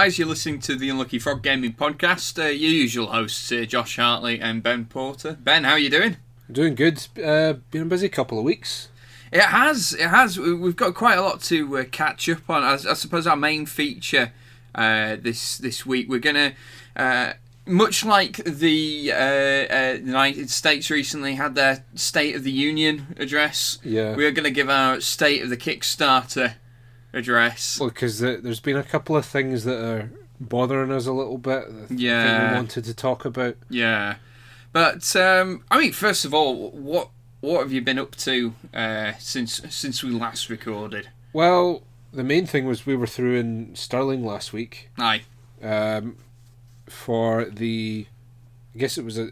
guys. You're listening to the Unlucky Frog Gaming Podcast. Uh, your usual hosts, uh, Josh Hartley and Ben Porter. Ben, how are you doing? Doing good. Uh, been a busy couple of weeks. It has. It has. We- We've got quite a lot to uh, catch up on. I, I suppose our main feature uh, this this week, we're gonna. Uh, much like the uh, uh, United States recently had their State of the Union address, Yeah. we are going to give our State of the Kickstarter address. Well, because there's been a couple of things that are bothering us a little bit. that I think Yeah. we wanted to talk about. Yeah, but um, I mean, first of all, what what have you been up to uh, since since we last recorded? Well, the main thing was we were through in Stirling last week Aye. um, for the. I guess it was a.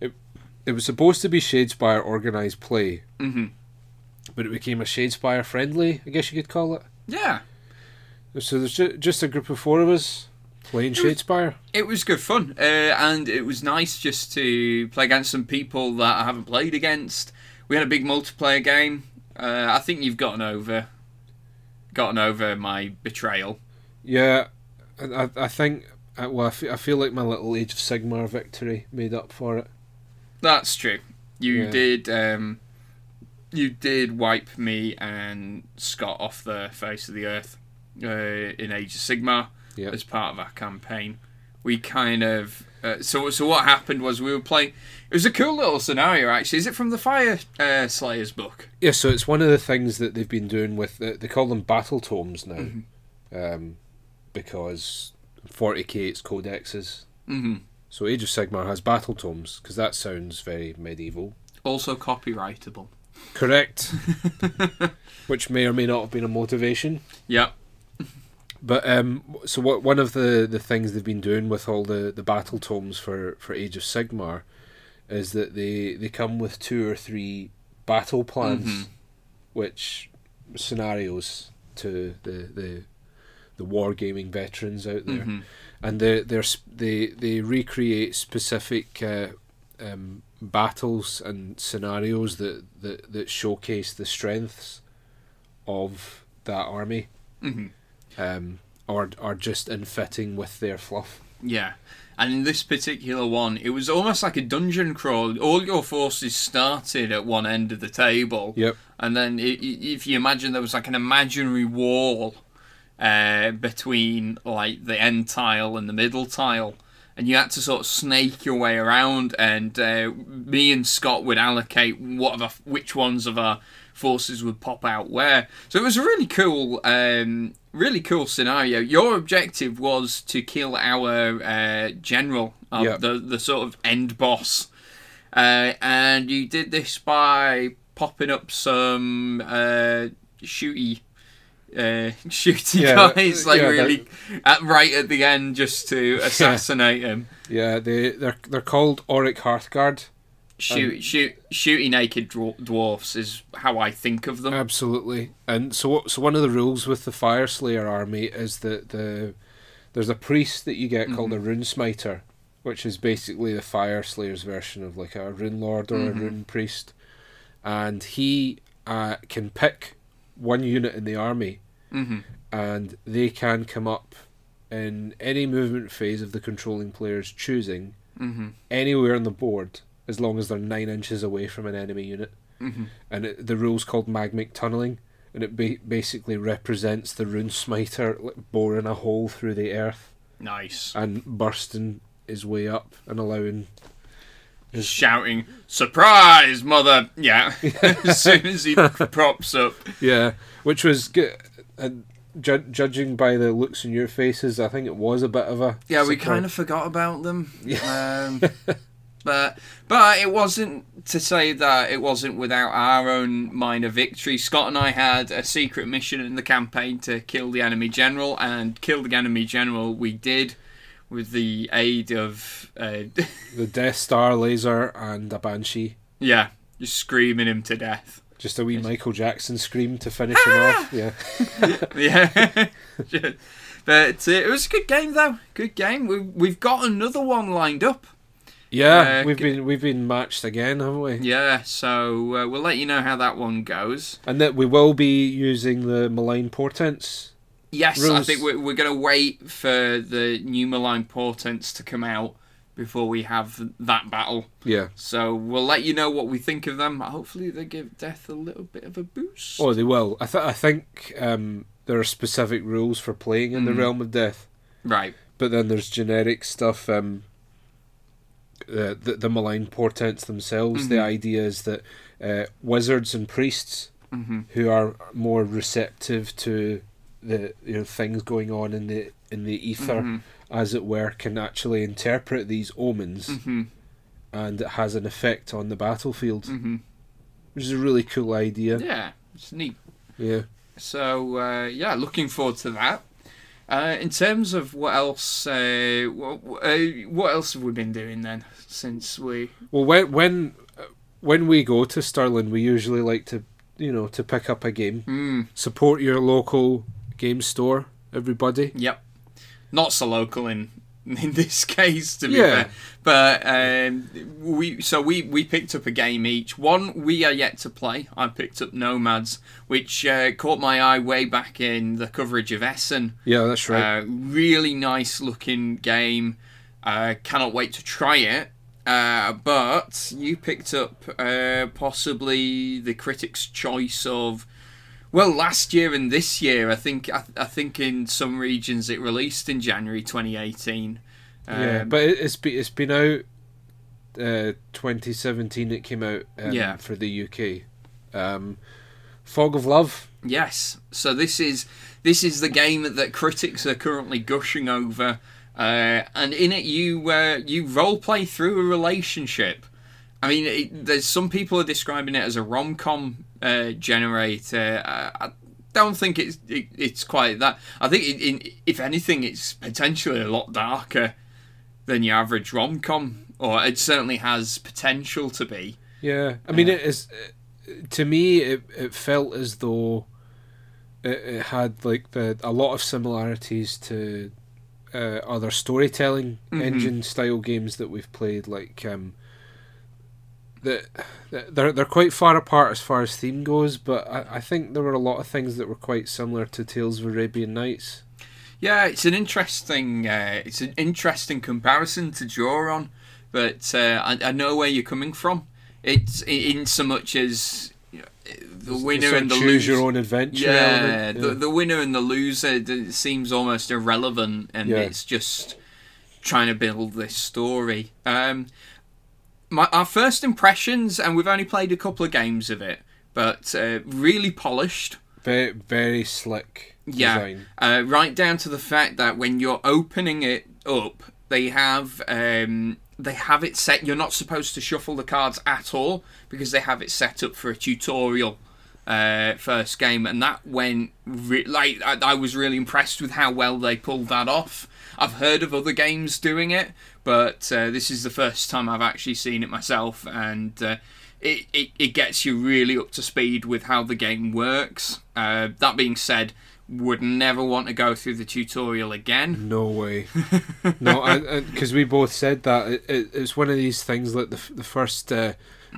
It, it was supposed to be Shadespire organised play, Mm-hmm. but it became a Shadespire friendly. I guess you could call it. Yeah, So there's ju- just a group of four of us playing Shadespire. it was good fun, uh, and it was nice just to play against some people that I haven't played against. We had a big multiplayer game. Uh, I think you've gotten over gotten over my betrayal. Yeah, I, I think. uh, Well, I fe- I feel like my little Age of Sigmar victory made up for it. That's true. You Yeah. did. Um, you did wipe me and Scott off the face of the earth uh, in Age of Sigmar Yeah. as part of our campaign. We kind of uh, so so what happened was we were playing. It was a cool little scenario actually. Is it from the Fire uh, Slayers book? Yeah, so it's one of the things that they've been doing with the, they call them battle tomes now, um, because 40k it's codexes. hmm So Age of Sigmar has battle tomes because that sounds very medieval. Also copyrightable. Correct. Which may or may not have been a motivation. Yeah. But um, so what one of the, the things they've been doing with all the, the battle tomes for, for Age of Sigmar is that they, they come with two or three battle plans, Mhm. which scenarios to the the the wargaming veterans out there, Mhm. and they they're they they recreate specific uh, um, battles and scenarios that, that that showcase the strengths of that army Mhm. um, or are just in fitting with their fluff. Yeah. And in this particular one, it was almost like a dungeon crawl. All your forces started at one end of the table. Yep. And then, i- i- if you imagine there was like an imaginary wall uh, between like the end tile and the middle tile, and you had to sort of snake your way around. And uh, me and Scott would allocate what of our, which ones of our forces would pop out where. So it was a really cool, um, really cool scenario. Your objective was to kill our uh, general, uh, Yeah. the the sort of end boss. Uh, and you did this by popping up some uh, shooty, uh, shooty Yeah, guys, like yeah, really at, right at the end, just to assassinate him. Yeah, they they're they're called Auric Hearthguard. Shoot, shoot, shooty naked dwar- dwarfs is how I think of them. Absolutely. And so what, so one of the rules with the Fyreslayer army is that the there's a priest that you get called a rune smiter, which is basically the Fyreslayer's version of like a rune lord or a rune priest, and he uh, can pick one unit in the army, hmm and they can come up in any movement phase of the controlling player's choosing hmm anywhere on the board as long as they're nine inches away from an enemy unit. hmm And it, the rule's called magmic tunneling, and it ba- basically represents the rune smiter like, boring a hole through the earth Nice. and bursting his way up and allowing. His, Shouting, surprise, mother! Yeah, as soon as he props up. yeah, which was good. And ju- judging by the looks in your faces, I think it was a bit of a Yeah, we kind of forgot about them. Um, but but it wasn't to say that it wasn't without our own minor victory. Scott and I had a secret mission in the campaign to kill the enemy general, and kill the enemy general we did with the aid of uh, the Death Star laser and a banshee. yeah, just screaming him to death. Just a wee Michael Jackson scream to finish him off. Yeah. Yeah. But uh, it was a good game, though. Good game. We, we've got another one lined up. Yeah, Uh, we've been we've been matched again, haven't we? Yeah, so uh, we'll let you know how that one goes. And that we will be using the malign portents Yes, I think we're, we're going to wait for the new malign portents to come out before we have that battle. Yeah. So we'll let you know what we think of them. Hopefully, they give Death a little bit of a boost. Oh, they will. I th- I think um, there are specific rules for playing in the Mhm. realm of death, Right. but then there's generic stuff. Um, uh, the the malign portents themselves. The Mhm. idea is that uh, wizards and priests hmm who are more receptive to the you know things going on in the in the ether, hmm as it were, can actually interpret these omens, hmm and it has an effect on the battlefield, hmm which is a really cool idea. Yeah, it's neat. Yeah. So uh, yeah, looking forward to that. Uh, in terms of what else, uh, what, uh, what else have we been doing then since we? Well, when when when we go to Stirling, we usually like to you know to pick up a game, Hmm. support your local game store. Everybody. Yep. Not so local in in this case, to be Yeah. fair. But um, we so we we picked up a game each. One we are yet to play. I picked up Nomads, which uh, caught my eye way back in the coverage of Essen. Yeah, that's right. Uh, really nice looking game. Uh, cannot wait to try it. Uh, but you picked up uh, possibly the critics' choice of well, last year and this year. I think I, I think in some regions it released in January 2018. yeah, Um, but it, it's been it's been out. Uh, 2017 it came out um, Yeah. for the UK. Um, Fog of Love. Yes. So this is this is the game that critics are currently gushing over, uh, and in it you uh, you role play through a relationship. I mean, it, there's some people are describing it as a rom com uh, generator. Uh, I don't think it's it, it's quite that. I think it, in, if anything, it's potentially a lot darker than your average rom com, or it certainly has potential to be. Yeah, I mean Yeah. it is. To me, it it felt as though it, it had like the a lot of similarities to uh, other storytelling Mhm. engine style games that we've played. Like um, the, the- they're they're quite far apart as far as theme goes, but I, I think there were a lot of things that were quite similar to Tales of Arabian Nights. Yeah, it's an interesting uh, it's an interesting comparison to draw on, but uh, I, I know where you're coming from. It's in, in so much as you know, the winner sort and the choose loser. your own adventure. yeah, element. the the winner and the loser seems almost irrelevant, and Yeah. it's just trying to build this story. Um, my our first impressions, and we've only played a couple of games of it, but uh, really polished. very very slick Yeah. design. Uh, right down to the fact that when you're opening it up, they have um, they have it set. You're not supposed to shuffle the cards at all because they have it set up for a tutorial uh, first game, and that went re- like I, I was really impressed with how well they pulled that off. I've heard of other games doing it, but uh, this is the first time I've actually seen it myself, and uh, it, it it gets you really up to speed with how the game works. Uh, that being said, would never want to go through the tutorial again. No way. no, because we both said that it, it, it's one of these things like the the first uh,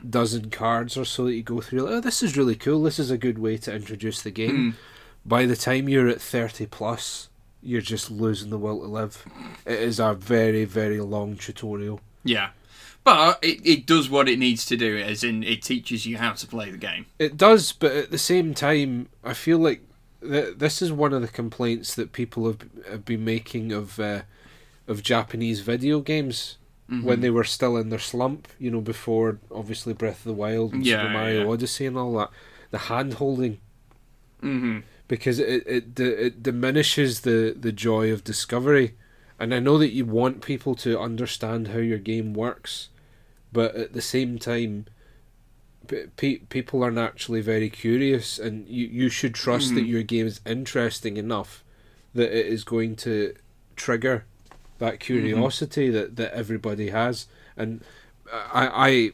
dozen cards or so that you go through. Like, oh, this is really cool. This is a good way to introduce the game. Mm. By the time you're at thirty plus, you're just losing the will to live. It is a very very long tutorial. Yeah. But it, it does what it needs to do, as in it teaches you how to play the game. It does, but at the same time, I feel like th- this is one of the complaints that people have, have been making of uh, of Japanese video games Mhm. when they were still in their slump. You know, before obviously Breath of the Wild and Yeah, Super Mario yeah. Odyssey and all that. The hand holding hmm because it it it diminishes the the joy of discovery. And I know that you want people to understand how your game works, but at the same time, pe- people are naturally very curious, and you you should trust that Mhm. your game is interesting enough that it is going to trigger that curiosity that, that everybody has. And I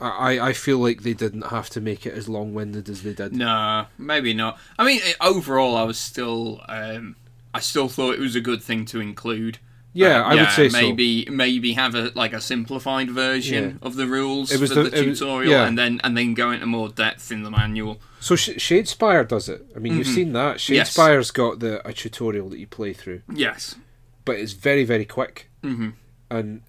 I I I feel like they didn't have to make it as long winded as they did. No, maybe not. I mean, overall, I was still, um, I still thought it was a good thing to include. Yeah, I would say so. maybe maybe have a like a simplified version of the rules It was for the- the, it was- tutorial, yeah. and then and then go into more depth in the manual. So Sh- Shadespire does it. I mean, you've seen that. Mm-hmm. Yes. Shadespire's got the a tutorial that you play through, Yes. But it's very very quick. hmm And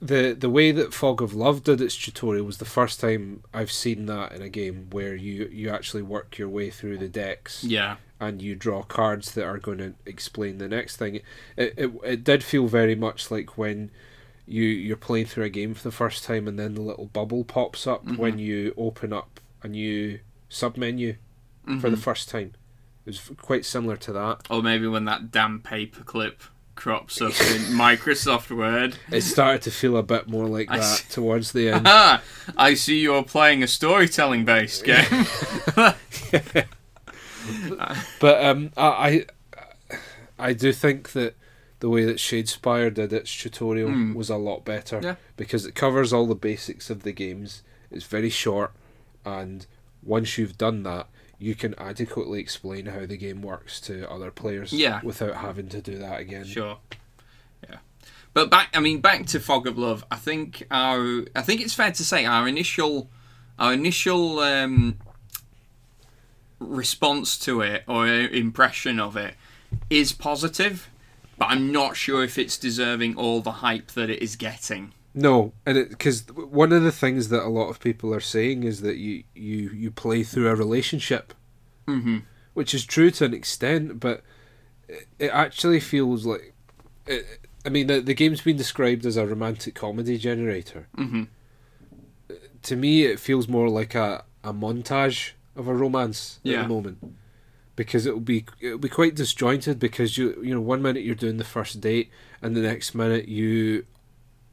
the the way that Fog of Love did its tutorial was the first time I've seen that in a game where you you actually work your way through the decks Yeah. and you draw cards that are going to explain the next thing. It, it it did feel very much like when you you're playing through a game for the first time and then the little bubble pops up Mm-hmm. when you open up a new submenu for Mm-hmm. the first time. It was quite similar to that. Or maybe when that damn paperclip crops up in Microsoft Word. It started to feel a bit more like I that see. towards the end. I see you're playing a storytelling based game. But um, I, I I do think that the way that Shadespire did its tutorial Hmm. was a lot better Yeah. because it covers all the basics of the games. It's very short, and once you've done that, you can adequately explain how the game works to other players. Yeah. without having to do that again. Sure. Yeah. But back I mean back to Fog of Love, I think our I think it's fair to say our initial our initial um, response to it or impression of it is positive, but I'm not sure if it's deserving all the hype that it is getting. No, and because one of the things that a lot of people are saying is that you you you play through a relationship, Mm-hmm. which is true to an extent, but it, it actually feels like. It, I mean, the the game's been described as a romantic comedy generator. Mm-hmm. To me, it feels more like a, a montage of a romance at the moment, because it'll be it'll be quite disjointed. Because you you know one minute you're doing the first date, and the next minute you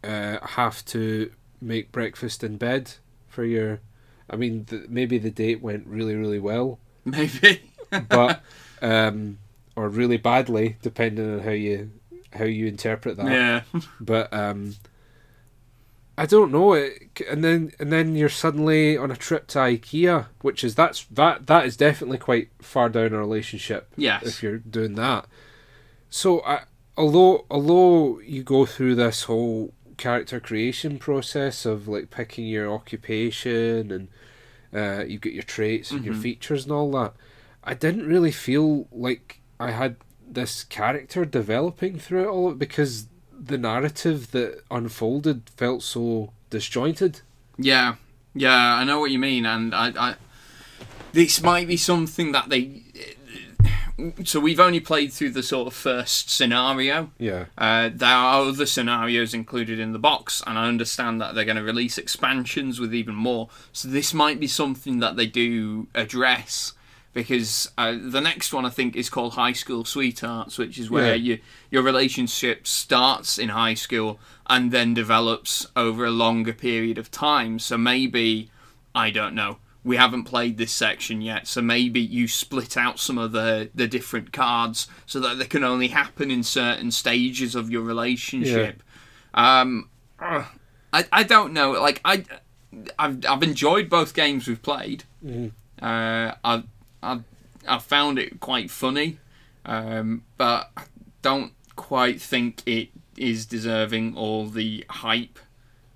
uh, have to make breakfast in bed for your. I mean, th- maybe the date went really really well, Maybe. but um, or really badly, depending on how you how you interpret that. yeah. But um, I don't know it, and then and then you're suddenly on a trip to IKEA, which is that's that that is definitely quite far down a relationship Yes. if you're doing that. So I, although although you go through this whole character creation process of like picking your occupation and uh, you get your traits and your Mhm. features and all that, I didn't really feel like I had this character developing through it all because the narrative that unfolded felt so disjointed. Yeah, yeah, I know what you mean, and I, I this might be something that they. So we've only played through the sort of first scenario. Yeah. Uh, there are other scenarios included in the box, and I understand that they're going to release expansions with even more. So this might be something that they do address, because uh, the next one I think is called High School Sweethearts, which is where Yeah. you, your relationship starts in high school and then develops over a longer period of time. So maybe I don't know. We haven't played this section yet, so maybe you split out some of the, the different cards so that they can only happen in certain stages of your relationship. Um, I I don't know. Like I, I've I've enjoyed both games we've played. Mhm. Uh, I I I found it quite funny, um, but I don't quite think it is deserving all the hype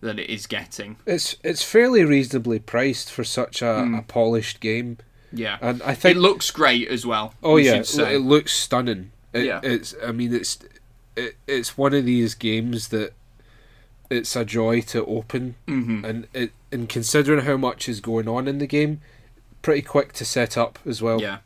that it is getting. It's it's fairly reasonably priced for such a, Hmm. a polished game, Yeah. and I think It looks great as well. Oh yeah, it looks stunning. It, Yeah. it's. I mean, it's. It, it's one of these games that it's a joy to open, Mhm. and it. And considering how much is going on in the game, pretty quick to set up as well. Yeah.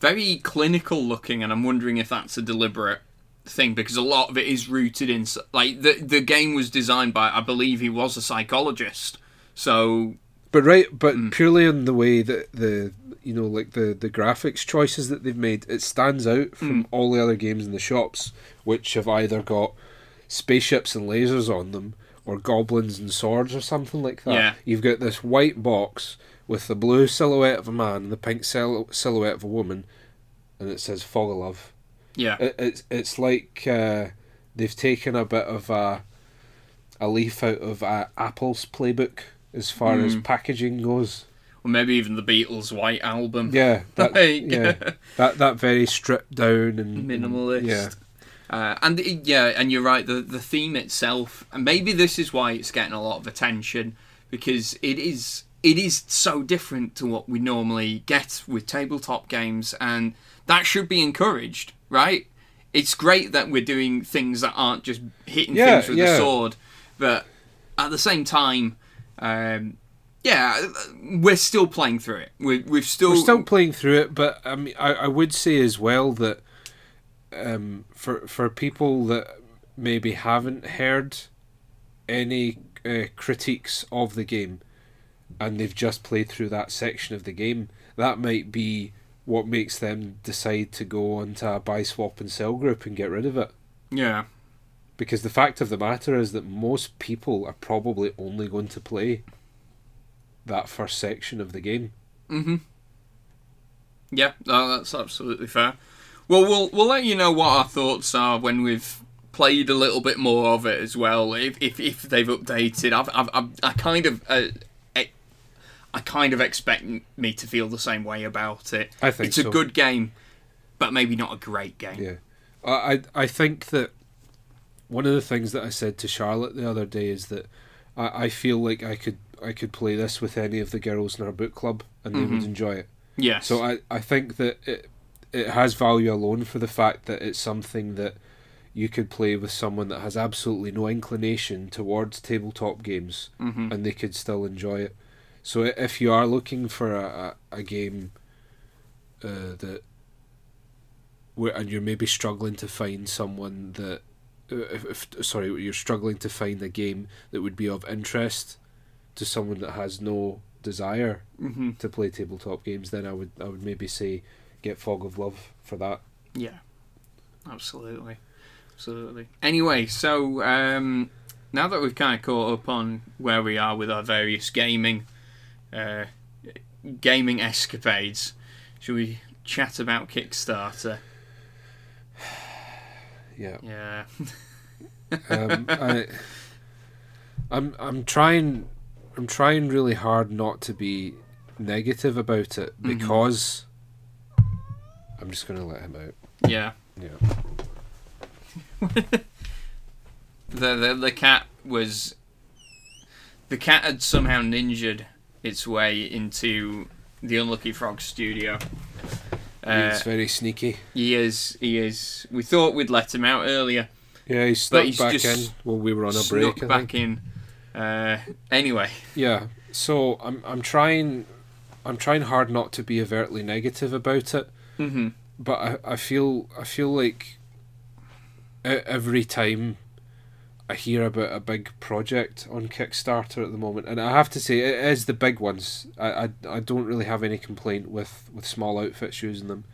Very clinical looking, and I'm wondering if that's a deliberate thing because a lot of it is rooted in like the the game was designed by I believe he was a psychologist. So But right, but Mm. purely in the way that the you know like the the graphics choices that they've made, it stands out from Mm. all the other games in the shops, which have either got spaceships and lasers on them, or goblins and swords, or something like that. Yeah. You've got this white box with the blue silhouette of a man and the pink sil- silhouette of a woman, and it says "Fog of Love." Yeah, It, it's it's like uh, they've taken a bit of a a leaf out of uh, Apple's playbook as far as Mm. packaging goes. or maybe even the Beatles' White Album. Yeah, that, Like, yeah, that that very stripped down and Minimalist. Yeah, Uh, and yeah, and you're right. The the theme itself, and maybe this is why it's getting a lot of attention because it is it is so different to what we normally get with tabletop games, and that should be encouraged, right? It's great that we're doing things that aren't just hitting Yeah, things with yeah. a sword, but at the same time, um, yeah, we're still playing through it. We, we've still, We're still playing through it, but I mean, I, I would say as well that um, for for people that maybe haven't heard any uh, critiques of the game, and they've just played through that section of the game, that might be what makes them decide to go onto a buy, swap, and sell group and get rid of it. yeah, Because the fact of the matter is that most people are probably only going to play that first section of the game. Mm-hmm. Yeah, no, that's absolutely fair. Well, we'll we'll let you know what our thoughts are when we've played a little bit more of it as well. If if, if they've updated, I've, I've, I've I kind of uh, I, kind of expect me to feel the same way about it. I think it's a good game, but maybe not a great game. Yeah, I I I think that one of the things that I said to Charlotte the other day is that I, I feel like I could I could play this with any of the girls in our book club and they would Mhm. enjoy it. Yes. So I I think that it it has value alone for the fact that it's something that you could play with someone that has absolutely no inclination towards tabletop games hmm and they could still enjoy it. So if you are looking for a, a, a game uh, that where and you're maybe struggling to find someone that uh, if, if sorry you're struggling to find a game that would be of interest to someone that has no desire hmm to play tabletop games then I would I would maybe say get Fog of Love for that. Yeah, absolutely, absolutely. Anyway, so um, now that we've kind of caught up on where we are with our various gaming, uh, gaming escapades, should we chat about Kickstarter? Yeah. Yeah, um, I, I'm I'm trying I'm trying really hard not to be negative about it Mhm. because I'm just gonna let him out. yeah. Yeah. The, the the cat was the cat had somehow ninjaed its way into the Unlucky Frog studio. Uh, he's very sneaky. he is. He is. We thought we'd let him out earlier. Yeah, he snuck he's back in while we were on a snuck break. I back in. Uh, anyway, Yeah. So I'm I'm trying I'm trying hard not to be overtly negative about it. hmm but I, I feel I feel like every time I hear about a big project on Kickstarter at the moment, and I have to say it is the big ones. I, I, I don't really have any complaint with, with small outfits using them.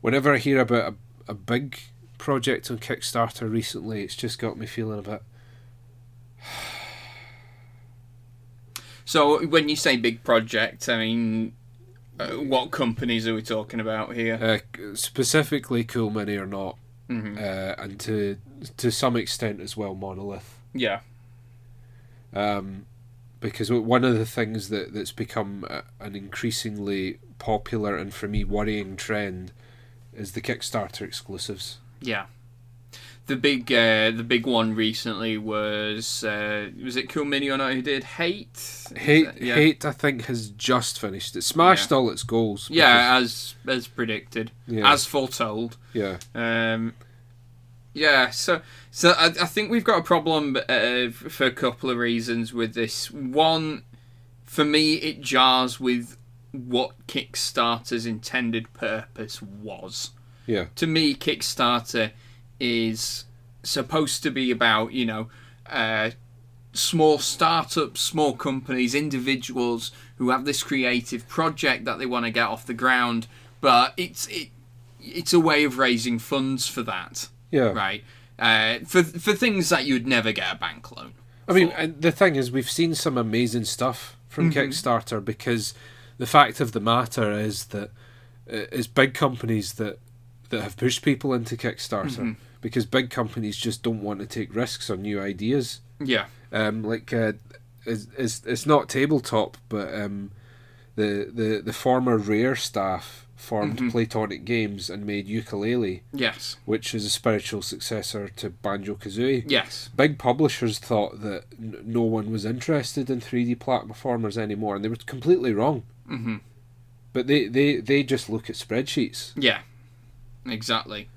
Whenever I hear about a, a big project on Kickstarter recently, it's just got me feeling a bit. so when you say big project, I mean, uh, what companies are we talking about here? Uh, specifically, Cool Mini or not, hmm uh, and to to some extent as well, Monolith. Yeah. um, because one of the things that that's become a, an increasingly popular and for me worrying trend is the Kickstarter exclusives. Yeah. The big, uh, the big one recently was uh, was it Cool Mini or not? Who did Hate? Hate, yeah. hate, I think has just finished. It smashed all its goals. Yeah, as as predicted, yeah, as foretold. yeah, Um, yeah, so so I, I think we've got a problem uh, for a couple of reasons with this. One, for me, it jars with what Kickstarter's intended purpose was. yeah, To me, Kickstarter is supposed to be about you know uh, small startups, small companies, individuals who have this creative project that they want to get off the ground, but it's it it's a way of raising funds for that yeah. right? Uh, for for things that you'd never get a bank loan. I mean, for. and the thing is, we've seen some amazing stuff from Mhm. Kickstarter because the fact of the matter is that uh, it's big companies that that have pushed people into Kickstarter Mhm. Because big companies just don't want to take risks on new ideas. yeah, Um, like uh, it's, it's it's not tabletop, but um, the the the former Rare staff formed Mhm. Playtonic Games and made Yooka-Laylee, Yes. which is a spiritual successor to Banjo Kazooie. Yes. Big publishers thought that n- no one was interested in 3D platformers anymore, and they were completely wrong. Mm-hmm. But they, they, they just look at spreadsheets. Yeah. Exactly.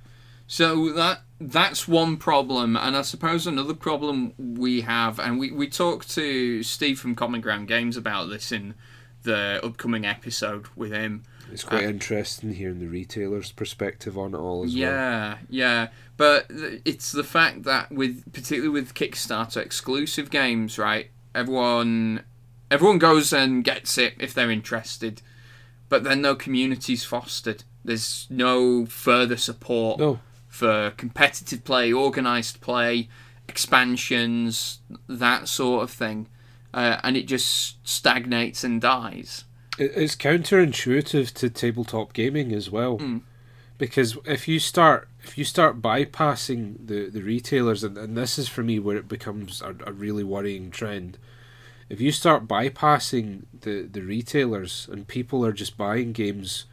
So that that's one problem, and I suppose another problem we have, and we, we talked to Steve from Common Ground Games about this in the upcoming episode with him. It's quite Uh, interesting hearing the retailer's perspective on it all as well. Yeah, yeah, but th- it's the fact that with particularly with Kickstarter exclusive games, right? Everyone, everyone goes and gets it if they're interested, but then no communities fostered. There's no further support No, for competitive play, organized play, expansions, that sort of thing, uh, and it just stagnates and dies. it's counterintuitive to tabletop gaming as well. Mm. Because if you start if you start bypassing the, the retailers, and, and this is for me where it becomes a, a really worrying trend. If you start bypassing the, the retailers and people are just buying games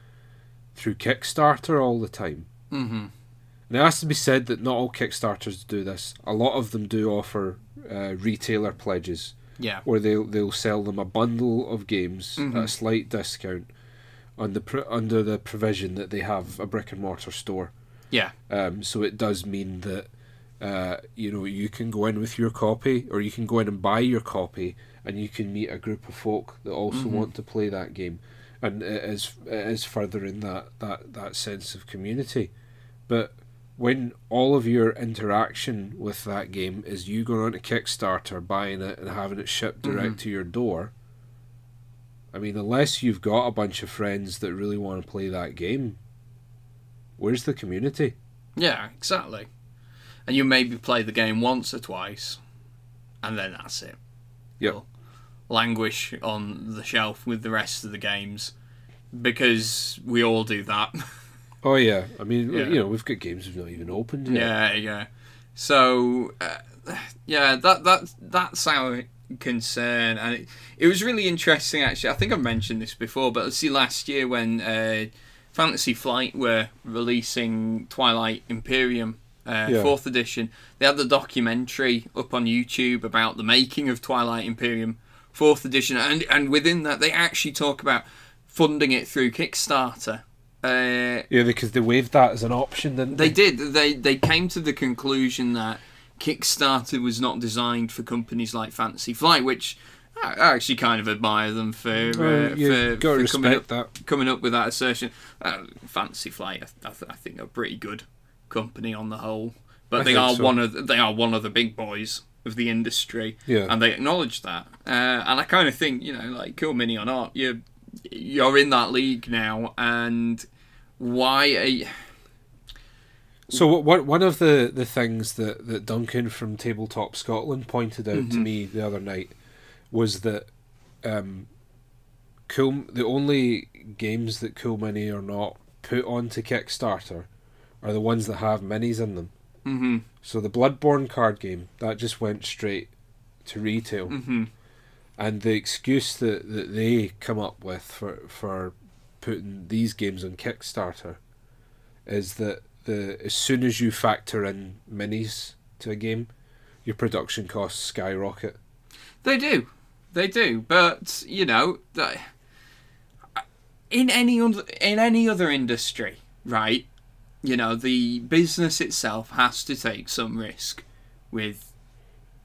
through Kickstarter all the time, hmm And it has to be said that not all Kickstarters do this. A lot of them do offer uh, retailer pledges, Yeah. where they'll they'll sell them a bundle of games at a slight discount, the under the provision that they have a brick and mortar store. Yeah. Um, so it does mean that uh, you know you can go in with your copy, or you can go in and buy your copy, and you can meet a group of folk that also Mhm. want to play that game, and it is it is furthering that that that sense of community. But when all of your interaction with that game is you going on to Kickstarter, buying it, and having it shipped direct Mhm. to your door. I mean, unless you've got a bunch of friends that really want to play that game, where's the community? Yeah, exactly. And you maybe play the game once or twice, and then that's it. Yep. You'll languish on the shelf with the rest of the games because we all do that. Oh yeah, I mean, Yeah. you know, we've got games we've not even opened yet. yeah, yeah. So, uh, yeah, that that that's our concern, and it, it was really interesting. Actually, I think I've mentioned this before, but let's see, last year when uh, Fantasy Flight were releasing Twilight Imperium. Uh, Yeah. Fourth edition. They had the documentary up on YouTube about the making of Twilight Imperium, fourth edition, and and within that they actually talk about funding it through Kickstarter. Uh, Yeah, because they waived that as an option, didn't they they? did. They they came to the conclusion that Kickstarter was not designed for companies like Fantasy Flight, which I I actually kind of admire them for uh, you for, for coming up that. coming up with that assertion. Uh, Fantasy Flight, I, I, th- I think, are a pretty good company on the whole, but I they are so. one of the, they are one of the big boys of the industry, Yeah, and they acknowledge that. Uh, and I kind of think, you know, like cool mini or not, you you're in that league now, and why So what, what one of the, the things that, that Duncan from Tabletop Scotland pointed out to Mhm. me the other night was that um, cool the only games that Cool Mini or not put onto Kickstarter are the ones that have minis in them. hmm So the Bloodborne card game that just went straight to retail, hmm and the excuse that, that they come up with for for putting these games on Kickstarter is that the as soon as you factor in minis to a game, your production costs skyrocket. They do, they do. But you know, in any in any other industry, right? You know, the business itself has to take some risk with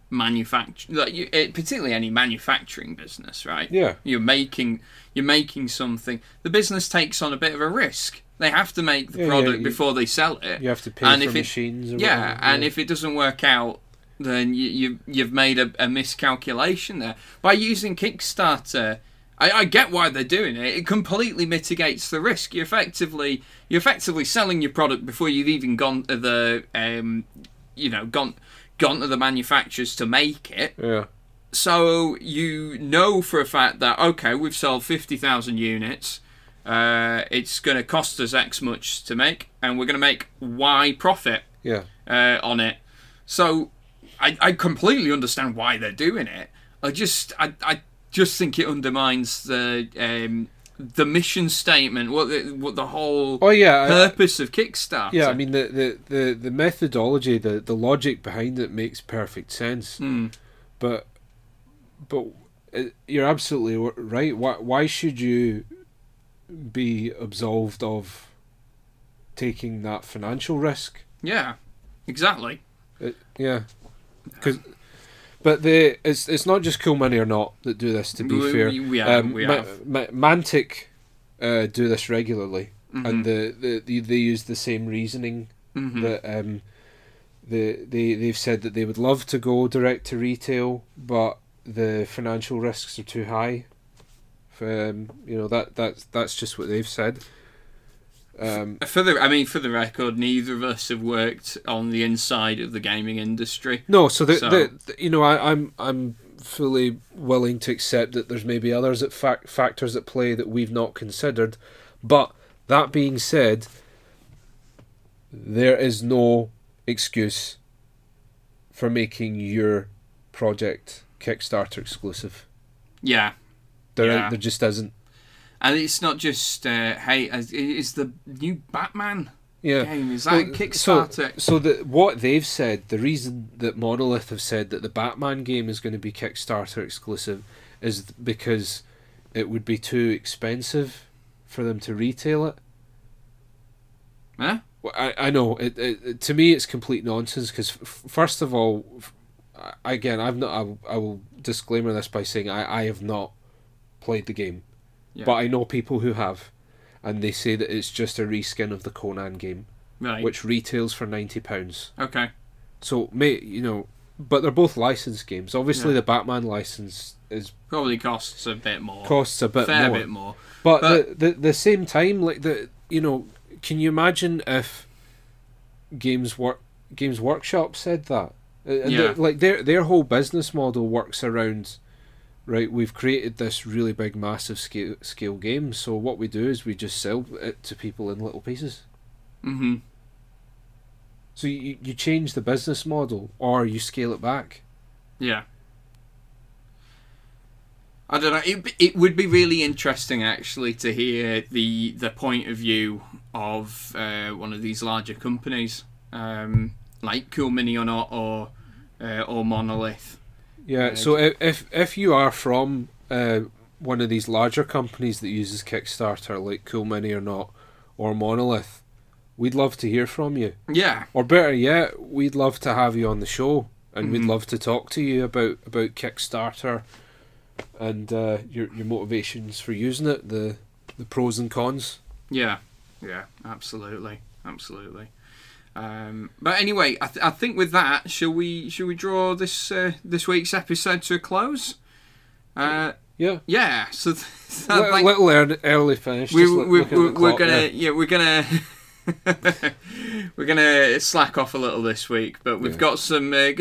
manufacture, like you, eh, particularly any manufacturing business, right? Yeah, You're making you're making something. The business takes on a bit of a risk. They have to make the Yeah, yeah, product you- before they sell it. you have to pay And for if it- machines. Or Yeah, whatever, and if it doesn't work out, then you, you you've made a, a miscalculation there by using Kickstarter. I, I get why they're doing it. It completely mitigates the risk. You're effectively you're effectively selling your product before you've even gone to the um, you know gone gone to the manufacturers to make it. yeah, So you know for a fact that okay, we've sold fifty thousand units. Uh, it's going to cost us X much to make, and we're going to make Y profit yeah, uh, on it. So I, I completely understand why they're doing it. I just I, I just think it undermines the um, the mission statement, what the, what the whole Oh yeah, I- purpose of Kickstarter. yeah. I mean the, the, the, the methodology, the, the logic behind it makes perfect sense. Hmm. But but uh, you're absolutely right. Why why should you be absolved of taking that financial risk? yeah, exactly. It, yeah, because but the it's it's not just Cool Mini or not that do this. To be We- fair, we- have- um, we Ma- have. Ma- Mantic uh, do this regularly, Mhm. and the, the, the they use the same reasoning Mhm. that um, the they they've said that they would love to go direct to retail, but the financial risks are too high. Um, you know that that's that's just what they've said. Um, For the, I mean, for the record, neither of us have worked on the inside of the gaming industry. no, so the, So- the, you know I, I'm I'm fully willing to accept that there's maybe others at fac- factors at play that we've not considered, but that being said, there is no excuse for making your project Kickstarter exclusive. Yeah, There, Yeah. there just isn't. And it's not just uh, hey, it's the new Batman Yeah. game. Is that Well, Kickstarter? So, so the, what they've said, the reason that Monolith have said that the Batman game is going to be Kickstarter exclusive is because it would be too expensive for them to retail it. Huh? Well, I, I know it, it, To me, it's complete nonsense. Because f- first of all, f- again, I've not. I, will- I will disclaimer this by saying I, I have not played the game, Yeah. but I know people who have, and they say that it's just a reskin of the Conan game, Right. which retails for ninety pounds. okay. So, mate, you know, but they're both licensed games. Obviously, Yeah. the Batman license is Probably costs a bit more. costs a bit fair more. bit more. But, But- the, the the same time, like the you know, can you imagine if Games Work Games Workshop said that? And Yeah. they're- like their their whole business model works around. Right, we've created this really big, massive scale scale game. So what we do is we just sell it to people in little pieces. hmm So you you change the business model, or you scale it back. Yeah. I don't know. It, it would be really interesting, actually, to hear the the point of view of uh, one of these larger companies, um, like Cool Mini or not, or uh, or Monolith. Yeah. So if if if you are from uh, one of these larger companies that uses Kickstarter, like Cool Mini or not, or Monolith, we'd love to hear from you. Yeah, Or better yet, we'd love to have you on the show, and we'd Mhm. love to talk to you about about Kickstarter, and uh, your your motivations for using it, the the pros and cons. yeah, yeah. Absolutely, absolutely. Um, but anyway, I, th- I think with that, shall we shall we draw this uh, this week's episode to a close? Uh, Yeah. yeah. So, th- so Li- thank- little early, early finish. We, we, we, we're clock gonna yeah we're gonna we're gonna slack off a little this week but we've Yeah. got some uh,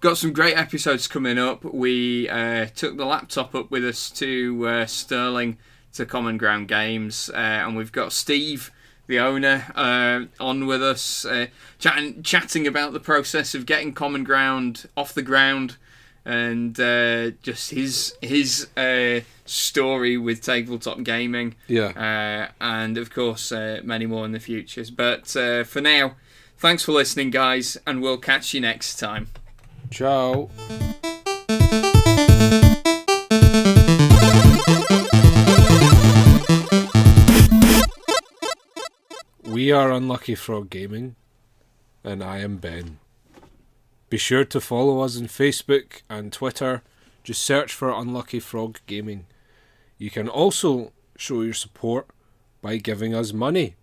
got some great episodes coming up we uh, took the laptop up with us to uh, Stirling to common ground games uh, and we've got steve the owner uh, on with us uh, chatting chatting about the process of getting common ground off the ground and uh, just his his uh, story with tabletop gaming Yeah. uh, and of course uh, many more in the futures. But uh, for now, thanks for listening, guys, and we'll catch you next time. Ciao. We are Unlucky Frog Gaming, and I am Ben. Be sure to follow us on Facebook and Twitter. Just search for Unlucky Frog Gaming. You can also show your support by giving us money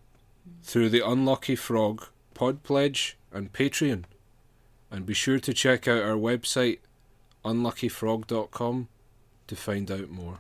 through the Unlucky Frog Pod Pledge and Patreon. And be sure to check out our website unluckyfrog.com to find out more.